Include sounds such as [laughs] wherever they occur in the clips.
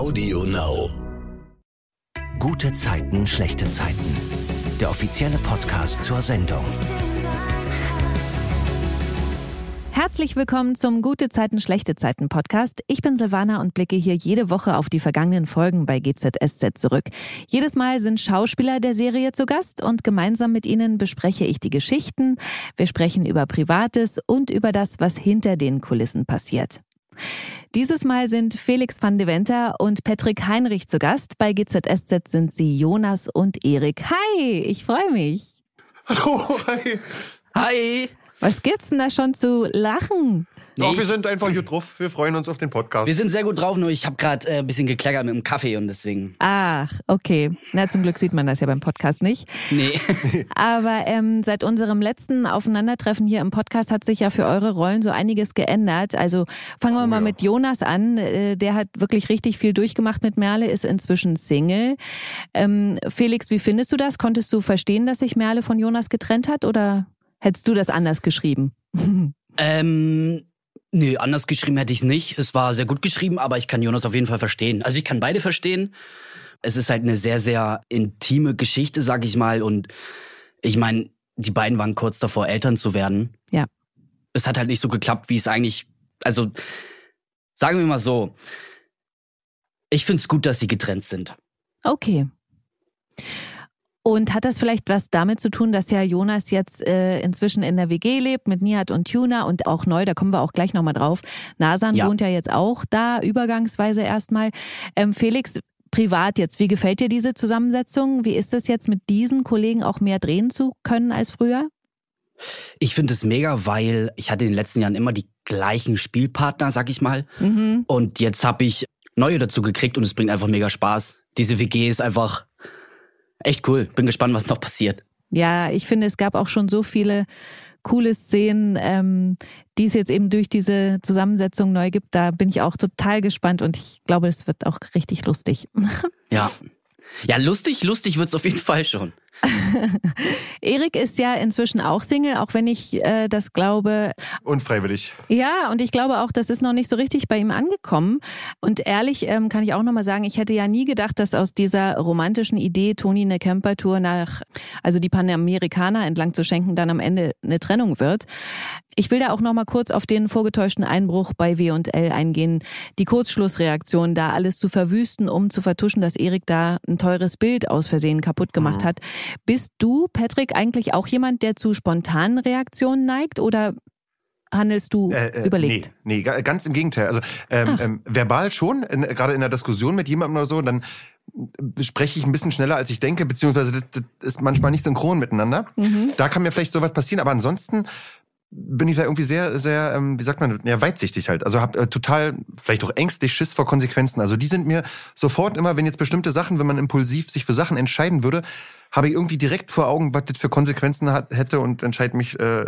Audio Now. Gute Zeiten, schlechte Zeiten. Der offizielle Podcast zur Sendung. Herzlich willkommen zum Gute Zeiten, schlechte Zeiten Podcast. Ich bin Silvana und blicke hier jede Woche auf die vergangenen Folgen bei GZSZ zurück. Jedes Mal sind Schauspieler der Serie zu Gast und gemeinsam mit ihnen bespreche ich die Geschichten. Wir sprechen über Privates und über das, was hinter den Kulissen passiert. Dieses Mal sind Felix van de Venter und Patrick Heinrich zu Gast. Bei GZSZ sind sie Jonas und Erik. Hi, ich freue mich. Hallo, hi. Hi. Was gibt's denn da schon zu lachen? Doch, Nee, wir ich- sind einfach gut drauf. Wir freuen uns auf den Podcast. Wir sind sehr gut drauf, nur ich habe gerade äh, ein bisschen gekleckert mit dem Kaffee und deswegen. Ach, okay. Na, zum Glück sieht man das ja beim Podcast nicht. Nee. [laughs] Aber ähm, seit unserem letzten Aufeinandertreffen hier im Podcast hat sich ja für eure Rollen so einiges geändert. Also fangen wir Oh, mal ja. mit Jonas an. Äh, der hat wirklich richtig viel durchgemacht mit Merle, ist inzwischen Single. Ähm, Felix, wie findest du das? Konntest du verstehen, dass sich Merle von Jonas getrennt hat oder hättest du das anders geschrieben? [laughs] ähm, nee, anders geschrieben hätte ich es nicht. Es war sehr gut geschrieben, aber ich kann Jonas auf jeden Fall verstehen. Also ich kann beide verstehen. Es ist halt eine sehr, sehr intime Geschichte, sag ich mal. Und ich meine, die beiden waren kurz davor, Eltern zu werden. Ja. Es hat halt nicht so geklappt, wie es eigentlich. Also, sagen wir mal so. Ich finde es gut, dass sie getrennt sind. Okay. Und hat das vielleicht was damit zu tun, dass ja Jonas jetzt äh, inzwischen in der WG lebt mit Nihat und Tuna und auch neu, da kommen wir auch gleich nochmal drauf. Nasan Ja. wohnt ja jetzt auch da, übergangsweise erstmal. Ähm, Felix, privat jetzt, wie gefällt dir diese Zusammensetzung? Wie ist es jetzt mit diesen Kollegen auch mehr drehen zu können als früher? Ich finde es mega, weil ich hatte in den letzten Jahren immer die gleichen Spielpartner, sag ich mal. Mhm. Und jetzt habe ich neue dazu gekriegt und es bringt einfach mega Spaß. Diese WG ist einfach echt cool. Bin gespannt, was noch passiert. Ja, ich finde, es gab auch schon so viele coole Szenen, ähm, die es jetzt eben durch diese Zusammensetzung neu gibt. Da bin ich auch total gespannt und ich glaube, es wird auch richtig lustig. [laughs] Ja. Ja, lustig, lustig wird's auf jeden Fall schon. [laughs] Erik ist ja inzwischen auch Single, auch wenn ich äh, das glaube. Unfreiwillig. Ja, und ich glaube auch, das ist noch nicht so richtig bei ihm angekommen. Und ehrlich ähm, kann ich auch nochmal sagen, ich hätte ja nie gedacht, dass aus dieser romantischen Idee, Toni eine Campertour nach, also die Panamerikaner entlang zu schenken, dann am Ende eine Trennung wird. Ich will da auch nochmal kurz auf den vorgetäuschten Einbruch bei W&L eingehen. Die Kurzschlussreaktion, da alles zu verwüsten, um zu vertuschen, dass Erik da ein teures Bild aus Versehen kaputt gemacht Mhm. hat. Bist du, Patrick, eigentlich auch jemand, der zu spontanen Reaktionen neigt oder handelst du Äh, äh, überlegt? Nee, nee, ga- ganz im Gegenteil. Also ähm, ähm, verbal schon, gerade in der Diskussion mit jemandem oder so, dann spreche ich ein bisschen schneller, als ich denke, beziehungsweise das, das ist manchmal nicht synchron miteinander. Mhm. Da kann mir vielleicht sowas passieren, aber ansonsten bin ich da irgendwie sehr, sehr, ähm, wie sagt man, ja, weitsichtig halt. Also habe äh, total, vielleicht auch ängstlich Schiss vor Konsequenzen. Also die sind mir sofort immer, wenn jetzt bestimmte Sachen, wenn man impulsiv sich für Sachen entscheiden würde, habe ich irgendwie direkt vor Augen, was das für Konsequenzen hat, hätte und entscheide mich äh,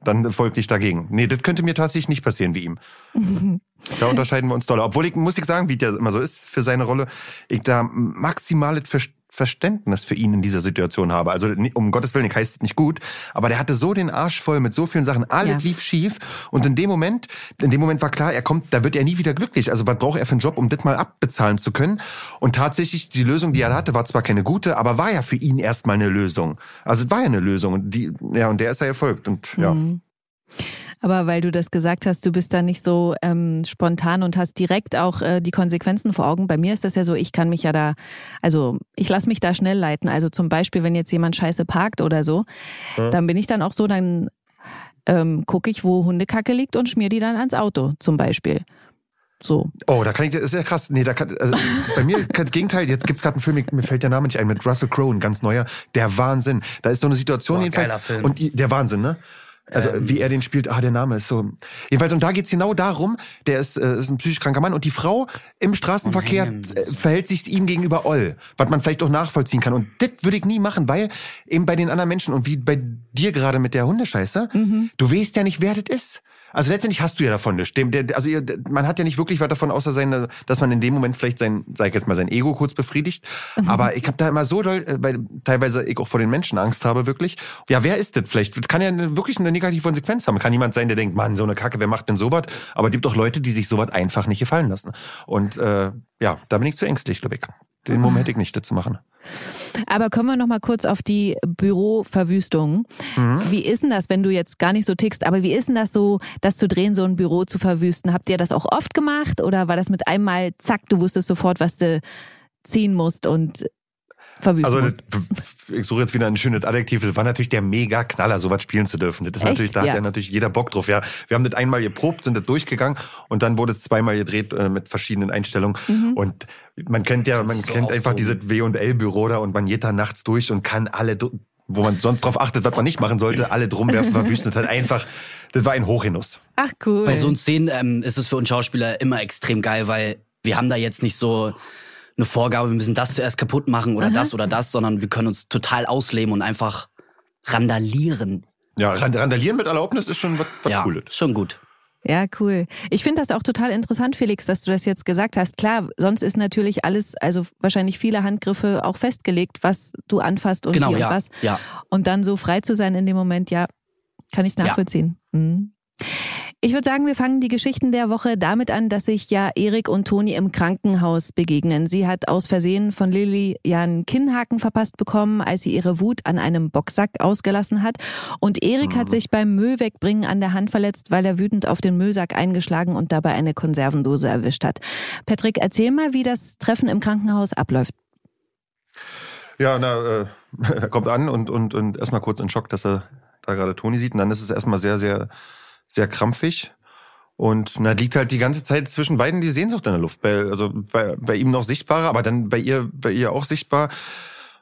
dann folglich dagegen. Nee, das könnte mir tatsächlich nicht passieren wie ihm. [laughs] Da unterscheiden wir uns doll. Obwohl ich, muss ich sagen, wie der immer so ist für seine Rolle, ich da maximales Ver Verständnis für ihn in dieser Situation habe. Also um Gottes Willen, ich heißt es nicht gut, aber der hatte so den Arsch voll mit so vielen Sachen. Alles Ja. lief schief und in dem Moment, in dem Moment war klar, er kommt, da wird er nie wieder glücklich. Also was braucht er für einen Job, um das mal abbezahlen zu können? Und tatsächlich, die Lösung, die er hatte, war zwar keine gute, aber war ja für ihn erstmal eine Lösung. Also es war ja eine Lösung. Und die, ja, und der ist ja erfolgt. Und ja. Mhm. Aber weil du das gesagt hast, du bist da nicht so ähm, spontan und hast direkt auch äh, die Konsequenzen vor Augen. Bei mir ist das ja so, ich kann mich ja da, also ich lasse mich da schnell leiten. Also zum Beispiel, wenn jetzt jemand scheiße parkt oder so, Ja. dann bin ich dann auch so, dann ähm, gucke ich, wo Hundekacke liegt und schmier die dann ans Auto zum Beispiel. So. Oh, da kann ich, das ist ja krass. Nee, da kann, also, [laughs] bei mir das Gegenteil. Jetzt gibt's gerade einen Film, mir fällt der Name nicht ein, mit Russell Crowe, ein ganz neuer. Der Wahnsinn. Da ist so eine Situation Boah, jedenfalls. geiler Film. Und die, der Wahnsinn, ne? Also Ähm. wie er den spielt, ah, der Name ist so. Jedenfalls, und da geht's genau darum, der ist, äh, ist ein psychisch kranker Mann und die Frau im Straßenverkehr Himmels äh, verhält sich ihm gegenüber oll, was man vielleicht auch nachvollziehen kann. Und das würde ich nie machen, weil eben bei den anderen Menschen und wie bei dir gerade mit der Hundescheiße, Mhm. du weißt ja nicht, wer das ist. Also letztendlich hast du ja davon nichts. Also ihr, man hat ja nicht wirklich was davon, außer sein, dass man in dem Moment vielleicht sein, sag ich jetzt mal, sein Ego kurz befriedigt. Mhm. Aber ich habe da immer so doll, äh, weil teilweise ich auch vor den Menschen Angst habe, wirklich. Ja, wer ist das? Vielleicht kann ja wirklich eine negative Konsequenz haben. Kann jemand sein, der denkt, Mann, so eine Kacke, wer macht denn sowas? Aber es gibt auch Leute, die sich sowas einfach nicht gefallen lassen. Und äh, ja, da bin ich zu ängstlich, glaube ich. Den Moment hätte ich nicht dazu machen. Aber kommen wir noch mal kurz auf die Büroverwüstung. Mhm. Wie ist denn das, wenn du jetzt gar nicht so tickst, aber wie ist denn das so, das zu drehen, so ein Büro zu verwüsten? Habt ihr das auch oft gemacht oder war das mit einmal, zack, du wusstest sofort, was du ziehen musst und verwüsten Also das, ich suche jetzt wieder ein schönes Adjektiv. Das war natürlich der Mega-Knaller, sowas spielen zu dürfen. Das ist Echt? natürlich, da Ja. hat ja natürlich jeder Bock drauf. Ja, wir haben das einmal geprobt, sind das durchgegangen und dann wurde es zweimal gedreht äh, mit verschiedenen Einstellungen. Mhm. Und man kennt ja, man so kennt einfach so. dieses W&L-Büro da und man geht da nachts durch und kann alle, wo man sonst drauf achtet, was man nicht machen sollte, alle drum werfen, verwüsten. Das hat einfach, das war ein Hochgenuss. Ach cool. Bei so einen Szenen ähm, ist es für uns Schauspieler immer extrem geil, weil wir haben da jetzt nicht so eine Vorgabe, wir müssen das zuerst kaputt machen oder Aha. das oder das, sondern wir können uns total ausleben und einfach randalieren. Ja, Rand- Randalieren mit Erlaubnis ist schon was, was ja, Cooles. schon gut. Ja, cool. Ich finde das auch total interessant, Felix, dass du das jetzt gesagt hast. Klar, sonst ist natürlich alles, also wahrscheinlich viele Handgriffe auch festgelegt, was du anfasst und genau, wie und ja. was. ja. Und dann so frei zu sein in dem Moment, ja, kann ich Ja. nachvollziehen. Mhm. Ich würde sagen, wir fangen die Geschichten der Woche damit an, dass sich ja Erik und Toni im Krankenhaus begegnen. Sie hat aus Versehen von Lilly ja einen Kinnhaken verpasst bekommen, als sie ihre Wut an einem Boxsack ausgelassen hat. Und Erik hat Mhm. sich beim Müll wegbringen an der Hand verletzt, weil er wütend auf den Müllsack eingeschlagen und dabei eine Konservendose erwischt hat. Patrick, erzähl mal, wie das Treffen im Krankenhaus abläuft. Ja, na, äh, [laughs] er kommt an und, und, und erstmal kurz in Schock, dass er da gerade Toni sieht. Und dann ist es erstmal sehr, sehr, sehr krampfig. Und na, liegt halt die ganze Zeit zwischen beiden die Sehnsucht in der Luft. Bei, also bei, bei ihm noch sichtbarer, aber dann bei ihr, bei ihr auch sichtbar.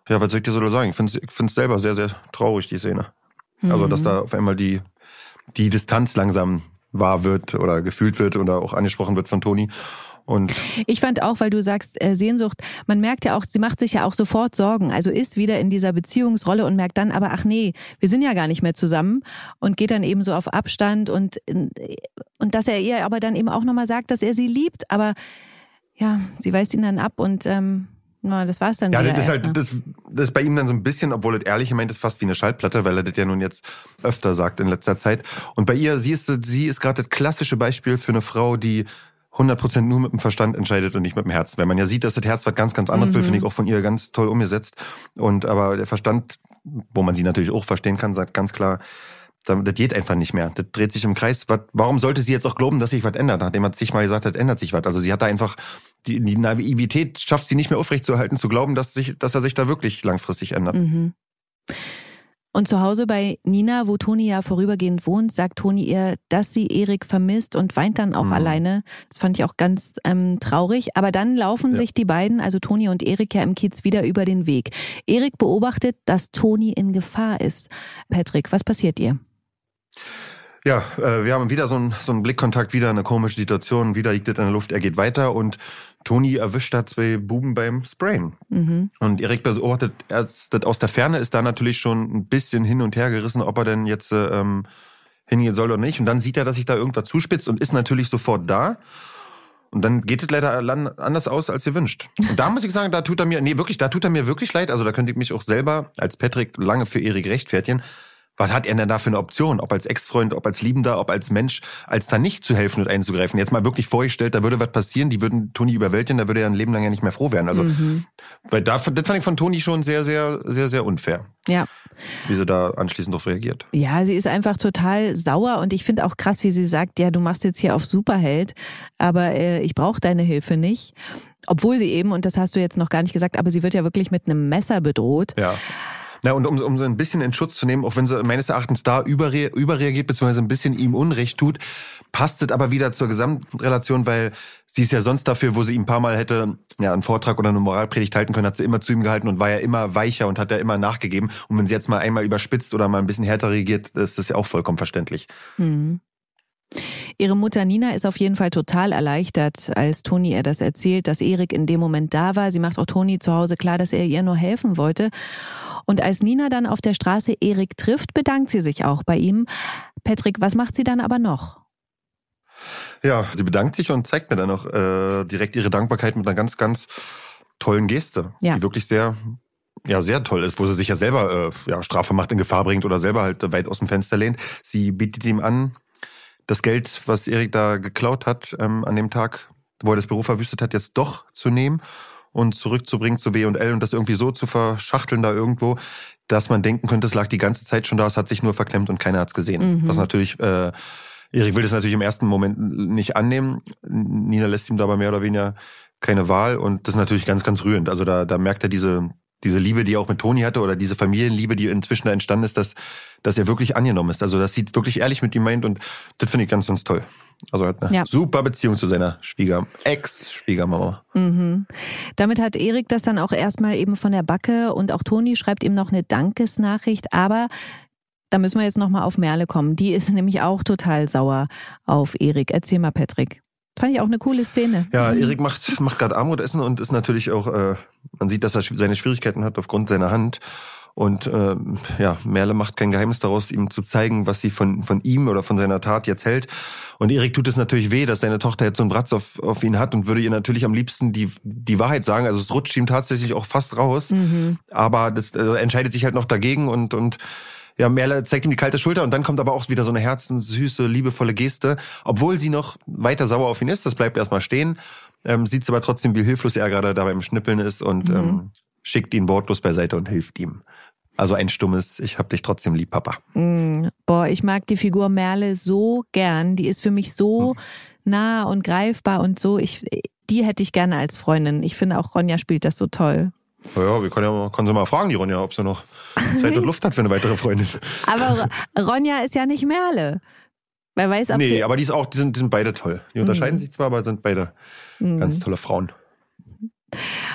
Ja, was soll ich dir so sagen? Ich finde es ich find's selber sehr, sehr traurig, die Szene. Also, dass Mhm. da auf einmal die, die Distanz langsam wahr wird oder gefühlt wird oder auch angesprochen wird von Toni. Und Ich fand auch, weil du sagst äh, Sehnsucht, man merkt ja auch, sie macht sich ja auch sofort Sorgen, also ist wieder in dieser Beziehungsrolle und merkt dann aber, ach nee, wir sind ja gar nicht mehr zusammen und geht dann eben so auf Abstand und, und dass er ihr aber dann eben auch nochmal sagt, dass er sie liebt, aber ja, sie weist ihn dann ab und ähm, na, das war's dann Ja, das ist halt, das, das ist bei ihm dann so ein bisschen, obwohl es ehrlich gemeint ist, fast wie eine Schallplatte, weil er das ja nun jetzt öfter sagt in letzter Zeit. Und bei ihr, sie ist, sie ist gerade das klassische Beispiel für eine Frau, die 100% nur mit dem Verstand entscheidet und nicht mit dem Herz. Weil man ja sieht, dass das Herz was ganz, ganz anderes will, Mhm. finde ich auch von ihr ganz toll umgesetzt. Und aber der Verstand, wo man sie natürlich auch verstehen kann, sagt ganz klar, das geht einfach nicht mehr. Das dreht sich im Kreis. Warum sollte sie jetzt auch glauben, dass sich was ändert? Nachdem man sich mal gesagt hat, ändert sich was. Also sie hat da einfach, die, die Naivität schafft sie nicht mehr aufrechtzuerhalten, zu glauben, dass, sich, dass er sich da wirklich langfristig ändert. Mhm. Und zu Hause bei Nina, wo Toni ja vorübergehend wohnt, sagt Toni ihr, dass sie Erik vermisst und weint dann auch Mhm. alleine. Das fand ich auch ganz ähm, traurig. Aber dann laufen Ja. sich die beiden, also Toni und Erik, ja im Kiez wieder über den Weg. Erik beobachtet, dass Toni in Gefahr ist. Patrick, was passiert ihr? Ja, äh, wir haben wieder so einen, so einen Blickkontakt, wieder eine komische Situation, wieder liegt es in der Luft, er geht weiter und Toni erwischt da zwei Buben beim Sprayen. Mhm. Und Erik beobachtet erst das aus der Ferne, ist da natürlich schon ein bisschen hin und her gerissen, ob er denn jetzt äh, ähm, hingehen soll oder nicht. Und dann sieht er, dass sich da irgendwas zuspitzt und ist natürlich sofort da. Und dann geht es leider anders aus, als ihr wünscht. Und da muss ich sagen, da tut er mir, nee, wirklich, da tut er mir wirklich leid. Also da könnte ich mich auch selber als Patrick lange für Erik rechtfertigen. Was hat er denn da für eine Option? Ob als Ex-Freund, ob als Liebender, ob als Mensch, als da nicht zu helfen und einzugreifen. Jetzt mal wirklich vorgestellt, da würde was passieren, die würden Toni überwältigen, da würde er ein Leben lang ja nicht mehr froh werden. Also, Mhm. weil da, das fand ich von Toni schon sehr, sehr, sehr, sehr unfair, Ja. wie sie da anschließend drauf reagiert. Ja, sie ist einfach total sauer und ich finde auch krass, wie sie sagt, ja, du machst jetzt hier auf Superheld, aber äh, ich brauche deine Hilfe nicht. Obwohl sie eben, und das hast du jetzt noch gar nicht gesagt, aber sie wird ja wirklich mit einem Messer bedroht. Ja. Na, und um, um so ein bisschen in Schutz zu nehmen, auch wenn sie meines Erachtens da überre überreagiert, beziehungsweise ein bisschen ihm Unrecht tut, passt es aber wieder zur Gesamtrelation, weil sie ist ja sonst dafür, wo sie ihm ein paar Mal hätte ja, einen Vortrag oder eine Moralpredigt halten können, hat sie immer zu ihm gehalten und war ja immer weicher und hat ja immer nachgegeben. Und wenn sie jetzt mal einmal überspitzt oder mal ein bisschen härter reagiert, ist das ja auch vollkommen verständlich. Mhm. Ihre Mutter Nina ist auf jeden Fall total erleichtert, als Toni ihr das erzählt, dass Erik in dem Moment da war. Sie macht auch Toni zu Hause klar, dass er ihr nur helfen wollte. Und als Nina dann auf der Straße Erik trifft, bedankt sie sich auch bei ihm. Patrick, was macht sie dann aber noch? Ja, sie bedankt sich und zeigt mir dann auch äh, direkt ihre Dankbarkeit mit einer ganz, ganz tollen Geste, ja. die wirklich sehr, ja, sehr toll ist, wo sie sich ja selber äh, ja, Strafvermacht in Gefahr bringt oder selber halt weit aus dem Fenster lehnt. Sie bietet ihm an, das Geld, was Erik da geklaut hat ähm, an dem Tag, wo er das Büro verwüstet hat, jetzt doch zu nehmen und zurückzubringen zu W&L und das irgendwie so zu verschachteln da irgendwo, dass man denken könnte, es lag die ganze Zeit schon da, es hat sich nur verklemmt und keiner hat es gesehen. Mhm. Was natürlich, äh, Erik will das natürlich im ersten Moment nicht annehmen. Nina lässt ihm dabei mehr oder weniger keine Wahl und das ist natürlich ganz, ganz rührend. Also da, da merkt er diese, diese Liebe, die er auch mit Toni hatte oder diese Familienliebe, die inzwischen da entstanden ist, dass, dass er wirklich angenommen ist. Also dass sie wirklich ehrlich mit ihm meint und das finde ich ganz, ganz toll. Also er hat eine ja. super Beziehung zu seiner Schwieger, Ex-Schwiegermama. Mhm. Damit hat Erik das dann auch erstmal eben von der Backe und auch Toni schreibt ihm noch eine Dankesnachricht, aber da müssen wir jetzt nochmal auf Merle kommen. Die ist [laughs] nämlich auch total sauer auf Erik. Erzähl mal, Patrick. Fand ich auch eine coole Szene. Ja, Erik macht, macht gerade Armutessen und ist natürlich auch, äh, man sieht, dass er seine Schwierigkeiten hat aufgrund seiner Hand. Und äh, ja, Merle macht kein Geheimnis daraus, ihm zu zeigen, was sie von, von ihm oder von seiner Tat jetzt hält. Und Erik tut es natürlich weh, dass seine Tochter jetzt so einen Bratz auf, auf ihn hat und würde ihr natürlich am liebsten die, die Wahrheit sagen. Also es rutscht ihm tatsächlich auch fast raus. Mhm. Aber das äh, entscheidet sich halt noch dagegen und, und ja, Merle zeigt ihm die kalte Schulter und dann kommt aber auch wieder so eine herzenssüße, liebevolle Geste. Obwohl sie noch weiter sauer auf ihn ist, das bleibt erstmal stehen, ähm, sieht sie aber trotzdem, wie hilflos er gerade dabei im Schnippeln ist und mhm. ähm, schickt ihn wortlos beiseite und hilft ihm. Also ein stummes, ich hab dich trotzdem lieb, Papa. Mm, boah, ich mag die Figur Merle so gern. Die ist für mich so hm. nah und greifbar und so. Ich, die hätte ich gerne als Freundin. Ich finde auch Ronja spielt das so toll. Ja, wir können ja mal, können sie mal fragen, die Ronja, ob sie noch Zeit und Luft hat für eine weitere Freundin. [laughs] Aber Ronja ist ja nicht Merle. Wer weiß, ob nee, sie aber die ist auch, die sind, die sind beide toll. Die unterscheiden mhm. sich zwar, aber sind beide mhm. ganz tolle Frauen.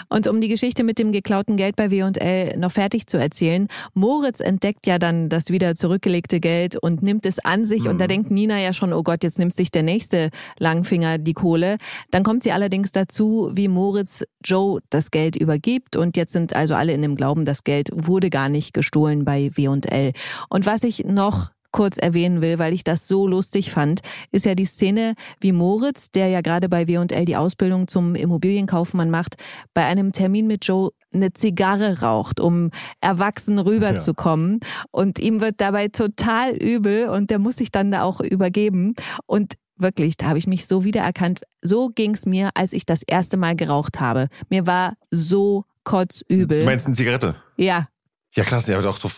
Und um die Geschichte mit dem geklauten Geld bei W&L noch fertig zu erzählen, Moritz entdeckt ja dann das wieder zurückgelegte Geld und nimmt es an sich. Mhm. Und da mhm. denkt Nina ja schon, oh Gott, jetzt nimmt sich der nächste Langfinger die Kohle. Dann kommt sie allerdings dazu, wie Moritz Joe das Geld übergibt. Und jetzt sind also alle in dem Glauben, das Geld wurde gar nicht gestohlen bei W&L. Und was ich noch kurz erwähnen will, weil ich das so lustig fand, ist ja die Szene, wie Moritz, der ja gerade bei W&L die Ausbildung zum Immobilienkaufmann macht, bei einem Termin mit Joe eine Zigarre raucht, um erwachsen rüberzukommen. Ja. Und ihm wird dabei total übel und der muss sich dann da auch übergeben. Und wirklich, da habe ich mich so wiedererkannt. So ging es mir, als ich das erste Mal geraucht habe. Mir war so kotzübel. Du meinst eine Zigarette? Ja. Ja, klasse. Ja, doch, doch.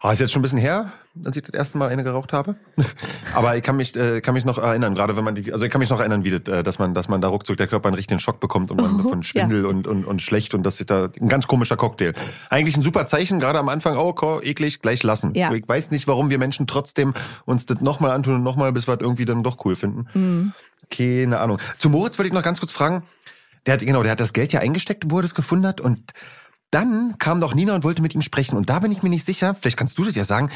Ah, ist jetzt schon ein bisschen her, als ich das erste Mal eine geraucht habe. [laughs] Aber ich kann mich, äh, kann mich noch erinnern, gerade wenn man die, also ich kann mich noch erinnern, wie das, äh, dass man, dass man da ruckzuck der Körper einen richtigen Schock bekommt und man oh, von Schwindel ja. und, und, und schlecht und das ist da ein ganz komischer Cocktail. Eigentlich ein super Zeichen, gerade am Anfang, oh, eklig, gleich lassen. Ja. Ich weiß nicht, warum wir Menschen trotzdem uns das nochmal antun und nochmal, bis wir das irgendwie dann doch cool finden. Mhm. Keine Ahnung. Zu Moritz wollte ich noch ganz kurz fragen. Der hat, genau, der hat das Geld ja eingesteckt, wo er das gefunden hat und dann kam doch Nina und wollte mit ihm sprechen. Und da bin ich mir nicht sicher, vielleicht kannst du das ja sagen,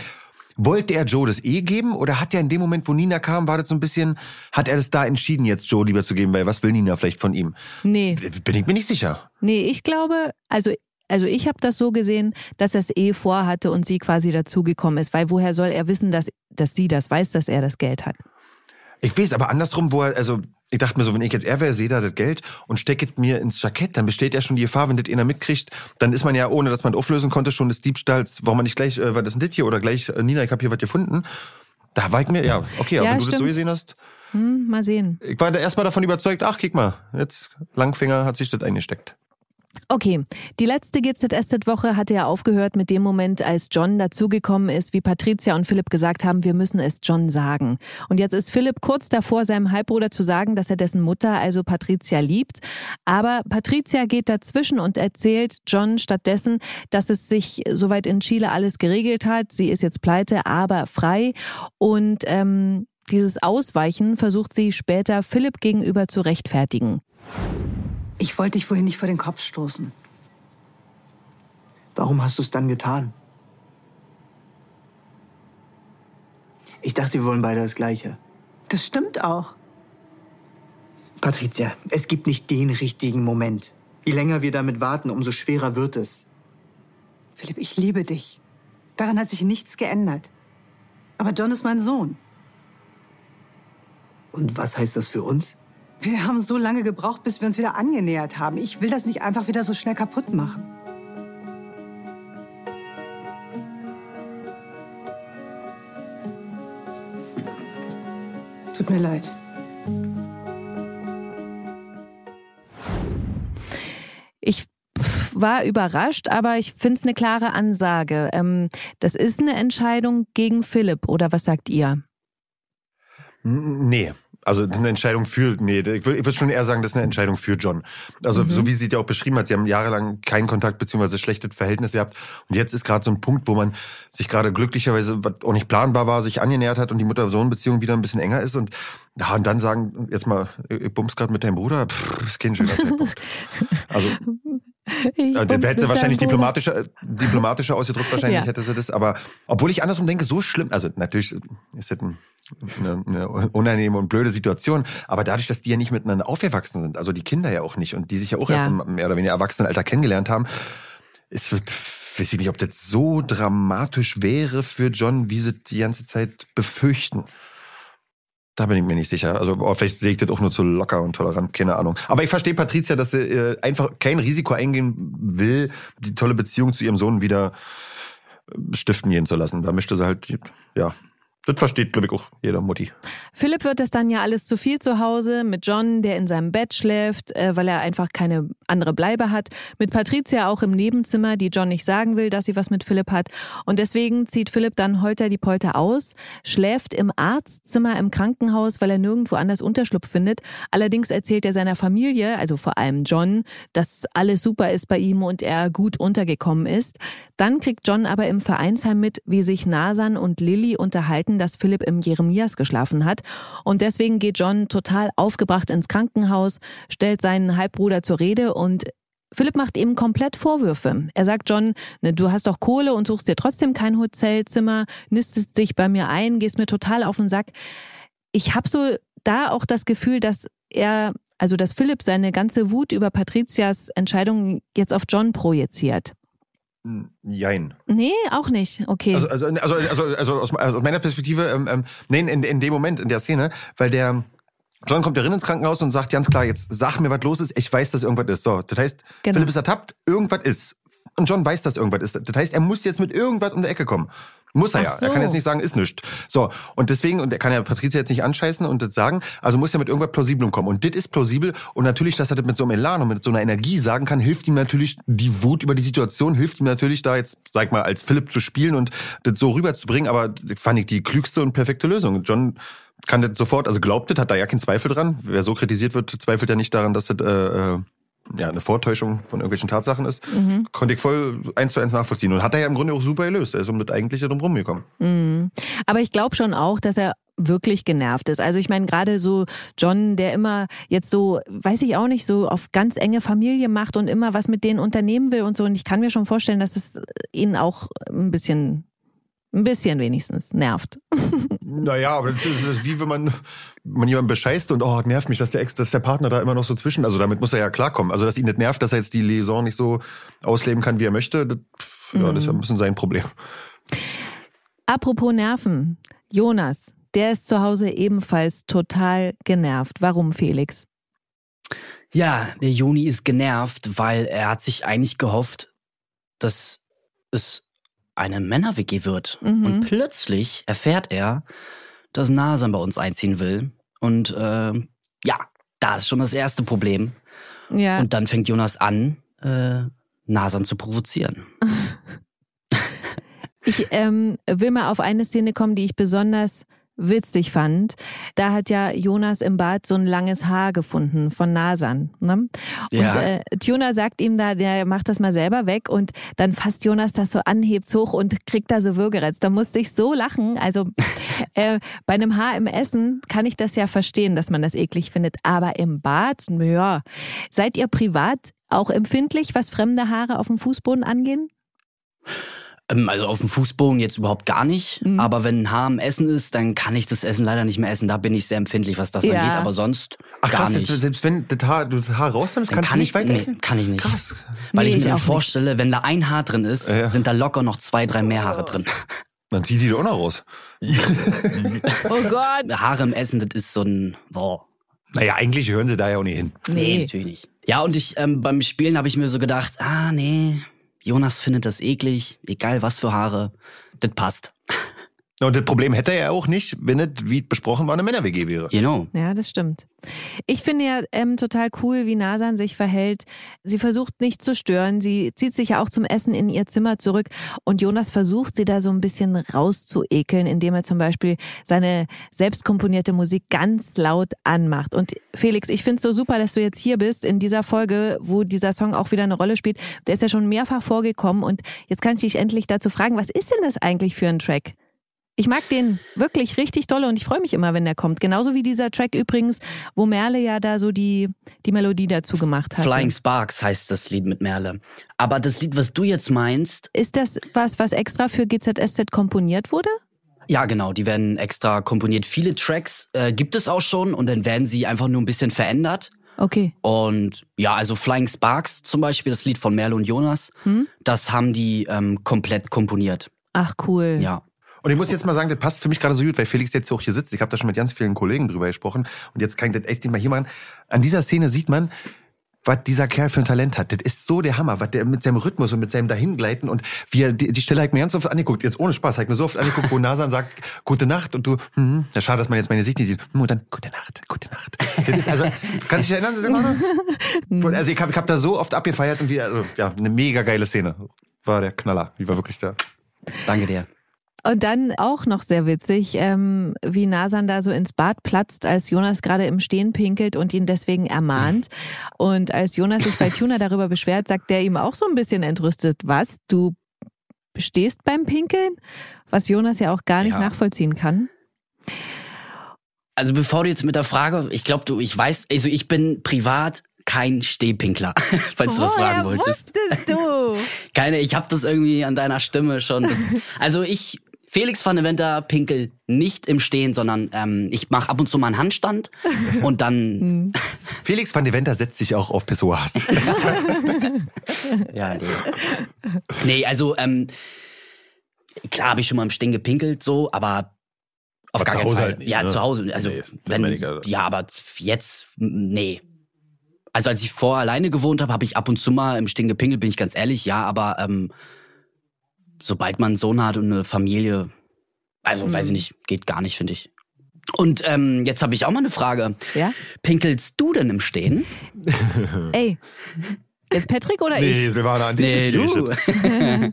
wollte er Joe das eh geben oder hat er in dem Moment, wo Nina kam, war das so ein bisschen, hat er das da entschieden, jetzt Joe lieber zu geben, weil was will Nina vielleicht von ihm? Nee. Bin ich mir nicht sicher. Nee, ich glaube, also also ich habe das so gesehen, dass er es eh vorhatte und sie quasi dazugekommen ist, weil woher soll er wissen, dass, dass sie das weiß, dass er das Geld hat? Ich weiß, aber andersrum, wo er, also ich dachte mir so, wenn ich jetzt er wäre, sehe da das Geld und stecke mir ins Jackett, dann besteht ja schon die Gefahr, wenn das einer mitkriegt, dann ist man ja, ohne dass man auflösen konnte, schon des Diebstahls, warum man nicht gleich, äh, was ist denn das hier oder gleich, äh, Nina, ich habe hier was gefunden. Da war ich mir, ja, okay, aber ja, wenn du stimmt. das so gesehen hast. Hm, mal sehen. Ich war da erstmal davon überzeugt, ach, kick mal, jetzt Langfinger hat sich das eingesteckt. Okay, die letzte GZSZ-Woche hatte ja aufgehört mit dem Moment, als John dazugekommen ist, wie Patricia und Philipp gesagt haben, wir müssen es John sagen. Und jetzt ist Philipp kurz davor, seinem Halbbruder zu sagen, dass er dessen Mutter, also Patricia, liebt. Aber Patricia geht dazwischen und erzählt John stattdessen, dass es sich soweit in Chile alles geregelt hat. Sie ist jetzt pleite, aber frei. Und ähm, dieses Ausweichen versucht sie später Philipp gegenüber zu rechtfertigen. Ich wollte dich vorhin nicht vor den Kopf stoßen. Warum hast du es dann getan? Ich dachte, wir wollen beide das Gleiche. Das stimmt auch. Patricia, es gibt nicht den richtigen Moment. Je länger wir damit warten, umso schwerer wird es. Philipp, ich liebe dich. Daran hat sich nichts geändert. Aber John ist mein Sohn. Und was heißt das für uns? Wir haben so lange gebraucht, bis wir uns wieder angenähert haben. Ich will das nicht einfach wieder so schnell kaputt machen. Tut mir leid. Ich war überrascht, aber ich finde es eine klare Ansage. Ähm, das ist eine Entscheidung gegen Philipp, oder was sagt ihr? Nee, also das ist eine Entscheidung für, nee, ich würde würd schon eher sagen, das ist eine Entscheidung für John. Also mhm. so wie sie ja auch beschrieben hat, sie haben jahrelang keinen Kontakt beziehungsweise schlechtes Verhältnis gehabt. Und jetzt ist gerade so ein Punkt, wo man sich gerade glücklicherweise, was auch nicht planbar war, sich angenähert hat und die Mutter-Sohn-Beziehung wieder ein bisschen enger ist. Und, ja, und dann sagen, jetzt mal, ich bumst gerade mit deinem Bruder, pff, ist kein schöner Zeitpunkt. [laughs] Also ich also, hätte sie wahrscheinlich diplomatischer, diplomatischer ausgedrückt, wahrscheinlich ja. hätte sie das. Aber obwohl ich andersrum denke, so schlimm, also natürlich ist das eine, eine unangenehme und blöde Situation, aber dadurch, dass die ja nicht miteinander aufgewachsen sind, also die Kinder ja auch nicht und die sich ja auch ja. erst im mehr oder weniger Erwachsenenalter kennengelernt haben, ist, weiß ich nicht, ob das so dramatisch wäre für John, wie sie die ganze Zeit befürchten. Da bin ich mir nicht sicher. Also oh, vielleicht sehe ich das auch nur zu locker und tolerant, keine Ahnung. Aber ich verstehe Patricia, dass sie äh, einfach kein Risiko eingehen will, die tolle Beziehung zu ihrem Sohn wieder äh, stiften gehen zu lassen. Da möchte sie halt, ja, das versteht, glaube ich, auch jeder Mutti. Philipp wird das dann ja alles zu viel zu Hause mit John, der in seinem Bett schläft, äh, weil er einfach keine andere Bleibe hat. Mit Patricia auch im Nebenzimmer, die John nicht sagen will, dass sie was mit Philipp hat. Und deswegen zieht Philipp dann holter die Polter aus, schläft im Arztzimmer im Krankenhaus, weil er nirgendwo anders Unterschlupf findet. Allerdings erzählt er seiner Familie, also vor allem John, dass alles super ist bei ihm und er gut untergekommen ist. Dann kriegt John aber im Vereinsheim mit, wie sich Nasan und Lilly unterhalten, dass Philipp im Jeremias geschlafen hat. Und deswegen geht John total aufgebracht ins Krankenhaus, stellt seinen Halbbruder zur Rede und Philipp macht ihm komplett Vorwürfe. Er sagt John, ne, du hast doch Kohle und suchst dir trotzdem kein Hotelzimmer, nistest dich bei mir ein, gehst mir total auf den Sack. Ich habe so da auch das Gefühl, dass er, also dass Philipp seine ganze Wut über Patrizias Entscheidung jetzt auf John projiziert. Jein. Nee, auch nicht. Okay. Also, also, also, also, also aus, also aus meiner Perspektive, ähm, ähm, nee, in, in dem Moment, in der Szene, weil der John kommt ja rein ins Krankenhaus und sagt ganz klar, jetzt sag mir, was los ist, ich weiß, dass irgendwas ist. So, das heißt, genau. Philipp ist ertappt, irgendwas ist. Und John weiß, dass irgendwas ist. Das heißt, er muss jetzt mit irgendwas um die Ecke kommen. Muss er Ach ja. So. Er kann jetzt nicht sagen, ist nichts. So, und deswegen, und er kann ja Patricia jetzt nicht anscheißen und das sagen, also muss er mit irgendwas Plausiblem kommen. Und das ist plausibel. Und natürlich, dass er das mit so einem Elan und mit so einer Energie sagen kann, hilft ihm natürlich, die Wut über die Situation, hilft ihm natürlich da jetzt, sag ich mal, als Philipp zu spielen und das so rüberzubringen. Aber fand ich die klügste und perfekte Lösung. John kann das sofort, also glaubt das, hat da ja keinen Zweifel dran. Wer so kritisiert wird, zweifelt ja nicht daran, dass das äh, äh ja, eine Vortäuschung von irgendwelchen Tatsachen ist, mhm. konnte ich voll eins zu eins nachvollziehen. Und hat er ja im Grunde auch super gelöst. Er ist um das Eigentliche drum rumgekommen. Mhm. Aber ich glaube schon auch, dass er wirklich genervt ist. Also ich meine, gerade so John, der immer jetzt so, weiß ich auch nicht, so auf ganz enge Familie macht und immer was mit denen unternehmen will und so. Und ich kann mir schon vorstellen, dass es ihn auch ein bisschen ein bisschen wenigstens nervt. [laughs] Naja, aber das ist, das ist wie wenn man, man jemanden bescheißt und oh, nervt mich, dass der Ex, dass der Partner da immer noch so zwischen. Also damit muss er ja klarkommen. Also dass ihn nicht nervt, dass er jetzt die Liaison nicht so ausleben kann, wie er möchte. Das, mhm. ja, das ist ja ein bisschen sein Problem. Apropos Nerven. Jonas, der ist zu Hause ebenfalls total genervt. Warum, Felix? Ja, der Joni ist genervt, weil er hat sich eigentlich gehofft, dass es eine Männer-WG wird. Mhm. Und plötzlich erfährt er, dass Nasan bei uns einziehen will. Und äh, ja, da ist schon das erste Problem. Ja. Und dann fängt Jonas an, äh, Nasan zu provozieren. [laughs] ich ähm, will mal auf eine Szene kommen, die ich besonders witzig fand, da hat ja Jonas im Bad so ein langes Haar gefunden von Nasan. Ne? Ja. Und äh, Tuna sagt ihm da, der macht das mal selber weg und dann fasst Jonas das so an, hebt hoch und kriegt da so Würgereiz. Da musste ich so lachen. Also [laughs] äh, bei einem Haar im Essen kann ich das ja verstehen, dass man das eklig findet, aber im Bad, ja. Seid ihr privat auch empfindlich, was fremde Haare auf dem Fußboden angehen? Ähm, also auf dem Fußboden jetzt überhaupt gar nicht. Mhm. Aber wenn ein Haar im Essen ist, dann kann ich das Essen leider nicht mehr essen. Da bin ich sehr empfindlich, was das ja. angeht. Aber sonst Ach, gar krass, nicht. Selbst wenn das Haar, du das Haar rausnimmst, kannst kann du nicht weiter essen? Nee, kann ich nicht. Krass. Weil nee, ich mir vorstelle, nicht. wenn da ein Haar drin ist, ja. sind da locker noch zwei, drei mehr Haare drin. [laughs] Dann zieh die doch auch noch raus. [laughs] Oh Gott. Haare im Essen, das ist so ein. Boah. Naja, eigentlich hören sie da ja auch nicht hin. Nee, Nee. natürlich nicht. Ja, und ich ähm, beim Spielen habe ich mir so gedacht, ah nee, Jonas findet das eklig, egal was für Haare, das passt. Und das Problem hätte er ja auch nicht, wenn es, wie besprochen war, eine Männer-WG wäre. Know. Ja, das stimmt. Ich finde ja ähm, total cool, wie Nasan sich verhält. Sie versucht nicht zu stören. Sie zieht sich ja auch zum Essen in ihr Zimmer zurück. Und Jonas versucht, sie da so ein bisschen rauszuekeln, indem er zum Beispiel seine selbstkomponierte Musik ganz laut anmacht. Und Felix, ich finde es so super, dass du jetzt hier bist in dieser Folge, wo dieser Song auch wieder eine Rolle spielt. Der ist ja schon mehrfach vorgekommen. Und jetzt kann ich dich endlich dazu fragen, was ist denn das eigentlich für ein Track? Ich mag den wirklich richtig dolle und ich freue mich immer, wenn der kommt. Genauso wie dieser Track übrigens, wo Merle ja da so die, die Melodie dazu gemacht hat. Flying Sparks heißt das Lied mit Merle. Aber das Lied, was du jetzt meinst, Ist das was, was extra für GZSZ komponiert wurde? ja genau, die werden extra komponiert. Viele Tracks äh, gibt es auch schon und dann werden sie einfach nur ein bisschen verändert. Okay. Und ja, also Flying Sparks zum Beispiel, das Lied von Merle und Jonas, Hm? das haben die ähm, komplett komponiert. Ach cool. Ja. Und ich muss jetzt mal sagen, das passt für mich gerade so gut, weil Felix jetzt auch hier sitzt. Ich habe da schon mit ganz vielen Kollegen drüber gesprochen und jetzt kann ich das echt nicht mal hier machen. An dieser Szene sieht man, was dieser Kerl für ein Talent hat. Das ist so der Hammer, was der mit seinem Rhythmus und mit seinem Dahingleiten und wie er die, die Stelle hat mir ganz oft angeguckt, jetzt ohne Spaß, hat mir so oft angeguckt, wo Nasan sagt, gute Nacht und du, hm, ja, schade, dass man jetzt meine Sicht nicht sieht. Hm, und dann, gute Nacht, gute Nacht. Das ist also, kannst du dich erinnern? [laughs] Also ich habe ich hab da so oft abgefeiert und wie, also, ja, eine mega geile Szene. War der Knaller. Wie war wirklich da. Danke dir. Und dann auch noch sehr witzig, ähm, wie Nasan da so ins Bad platzt, als Jonas gerade im Stehen pinkelt und ihn deswegen ermahnt. Und als Jonas sich bei [laughs] Tuna darüber beschwert, sagt der ihm auch so ein bisschen entrüstet, was, du stehst beim Pinkeln? Was Jonas ja auch gar nicht Ja. nachvollziehen kann. Also bevor du jetzt mit der Frage, ich glaube, du, ich weiß, also ich bin privat kein Stehpinkler, [laughs] falls du das fragen Woher wolltest. wusstest du? [laughs] Keine, ich habe das irgendwie an deiner Stimme schon. Das, also ich, Felix van de Venter pinkelt nicht im Stehen, sondern ähm, ich mache ab und zu mal einen Handstand [laughs] und dann, Hm. [laughs] Felix van de Venter setzt sich auch auf Pessoas. [laughs] ja, nee. nee, also ähm, klar habe ich schon mal im Stehen gepinkelt, so, aber auf Aber gar zu keinen Hause Fall. halt nicht, ja, ne? zu Hause. Also Nee, wenn, ich also. ja, aber jetzt, nee. Also als ich vorher alleine gewohnt habe, habe ich ab und zu mal im Stehen gepinkelt, bin ich ganz ehrlich, ja, aber ähm, sobald man einen Sohn hat und eine Familie, also Mhm. weiß ich nicht, geht gar nicht, finde ich. Und ähm, jetzt habe ich auch mal eine Frage. Ja? Pinkelst du denn im Stehen? [laughs] Ey, jetzt Patrick oder nee, ich? Silvana, an dich ist die [laughs]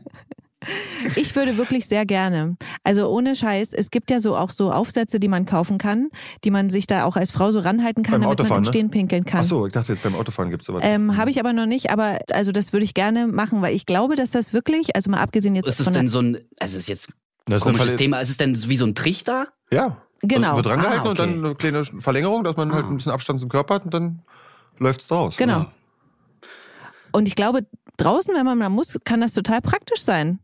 Ich würde wirklich sehr gerne. Also ohne Scheiß, es gibt ja so auch so Aufsätze, die man kaufen kann, die man sich da auch als Frau so ranhalten kann, Beim damit man Autofahren, im ne? Stehen pinkeln kann. Ach so, ich dachte jetzt beim Autofahren gibt's sowas. Ähm, Habe ich aber noch nicht, aber also das würde ich gerne machen, weil ich glaube, dass das wirklich, also mal abgesehen jetzt Ist es von denn der, so ein, also ist jetzt ein ist komisches Thema, ist es denn wie so ein Trichter? Ja. Genau. Wird drangehalten Ah, und okay. dann eine kleine Verlängerung, dass man halt Ah. ein bisschen Abstand zum Körper hat und dann läuft's draus. Genau. Ja. Und ich glaube, draußen, wenn man mal muss, kann das total praktisch sein.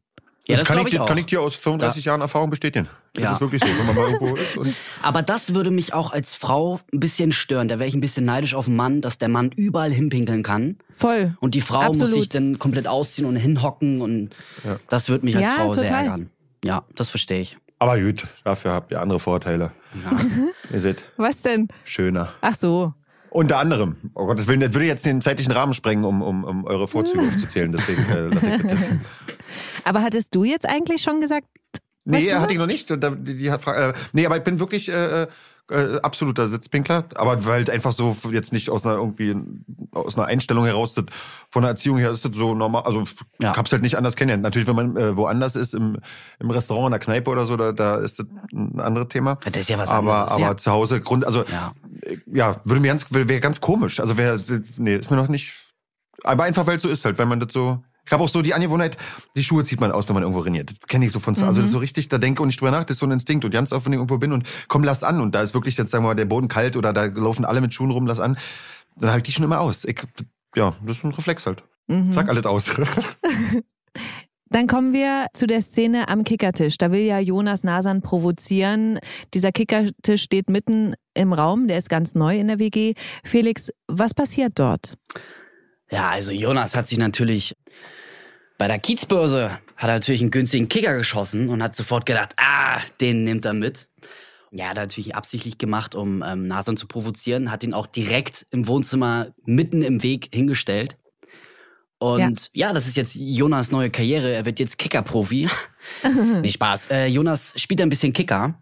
Ja, das kann, ich, ich auch. kann ich dir aus 35 Jahren Erfahrung bestätigen. Das Ja. ist wirklich so, wenn man mal irgendwo ist. Und [laughs] Aber das würde mich auch als Frau ein bisschen stören. Da wäre ich ein bisschen neidisch auf den Mann, dass der Mann überall hinpinkeln kann. Voll. Und die Frau muss Absolut. sich dann komplett ausziehen und hinhocken. Und Ja. das würde mich als Ja, Frau sehr total. ärgern. Ja, das verstehe ich. aber gut, dafür habt ihr andere Vorteile. Ja. [laughs] Ihr seid Was denn? schöner. Ach so. Unter anderem. Oh Gottes Willen, das würde jetzt den zeitlichen Rahmen sprengen, um, um, um eure Vorzüge aufzuzählen. Deswegen äh, lasse ich das jetzt. [laughs] Aber hattest du jetzt eigentlich schon gesagt, Nee, hatte ich was? noch nicht. Die, die hat, äh, nee, aber ich bin wirklich äh, äh, absoluter Sitzpinkler. Aber weil einfach so jetzt nicht aus einer irgendwie aus einer Einstellung heraus, das, von der Erziehung her ist das so normal. Also Ja. ich hab's halt nicht anders kennengelernt. Natürlich, wenn man äh, woanders ist, im, im Restaurant, in der Kneipe oder so, da, da ist das ein anderes Thema. Das ist ja was aber anderes. aber Ja. zu Hause Grund, also Ja. Äh, ja, würde mir ganz wäre ganz komisch. Also wäre nee, ist mir noch nicht. Aber einfach weil es so ist halt, wenn man das so. Ich habe auch so die Angewohnheit, die Schuhe zieht man aus, wenn man irgendwo reniert. Das kenne ich so von zu Also das ist so richtig, da denke und nicht drüber nach, das ist so ein Instinkt. Und ganz oft, wenn ich irgendwo bin und komm, lass an. Und da ist wirklich jetzt, sagen wir mal, der Boden kalt oder da laufen alle mit Schuhen rum, lass an. Dann halte ich die schon immer aus. Ich, ja, das ist ein Reflex halt. Mhm. Zack, alles aus. [laughs] [laughs] Dann kommen wir zu der Szene am Kickertisch. Da will ja Jonas Nasan provozieren. Dieser Kickertisch steht mitten im Raum, der ist ganz neu in der WG. Felix, was passiert dort? Ja, also Jonas hat sich natürlich bei der Kiezbörse hat er natürlich einen günstigen Kicker geschossen und hat sofort gedacht, ah, den nimmt er mit. Ja, hat er natürlich absichtlich gemacht, um ähm, Nasan zu provozieren, hat ihn auch direkt im Wohnzimmer mitten im Weg hingestellt. Und ja. ja, das ist jetzt Jonas neue Karriere. Er wird jetzt Kicker-Profi. [laughs] nee, Spaß. Äh, Jonas spielt ein bisschen Kicker.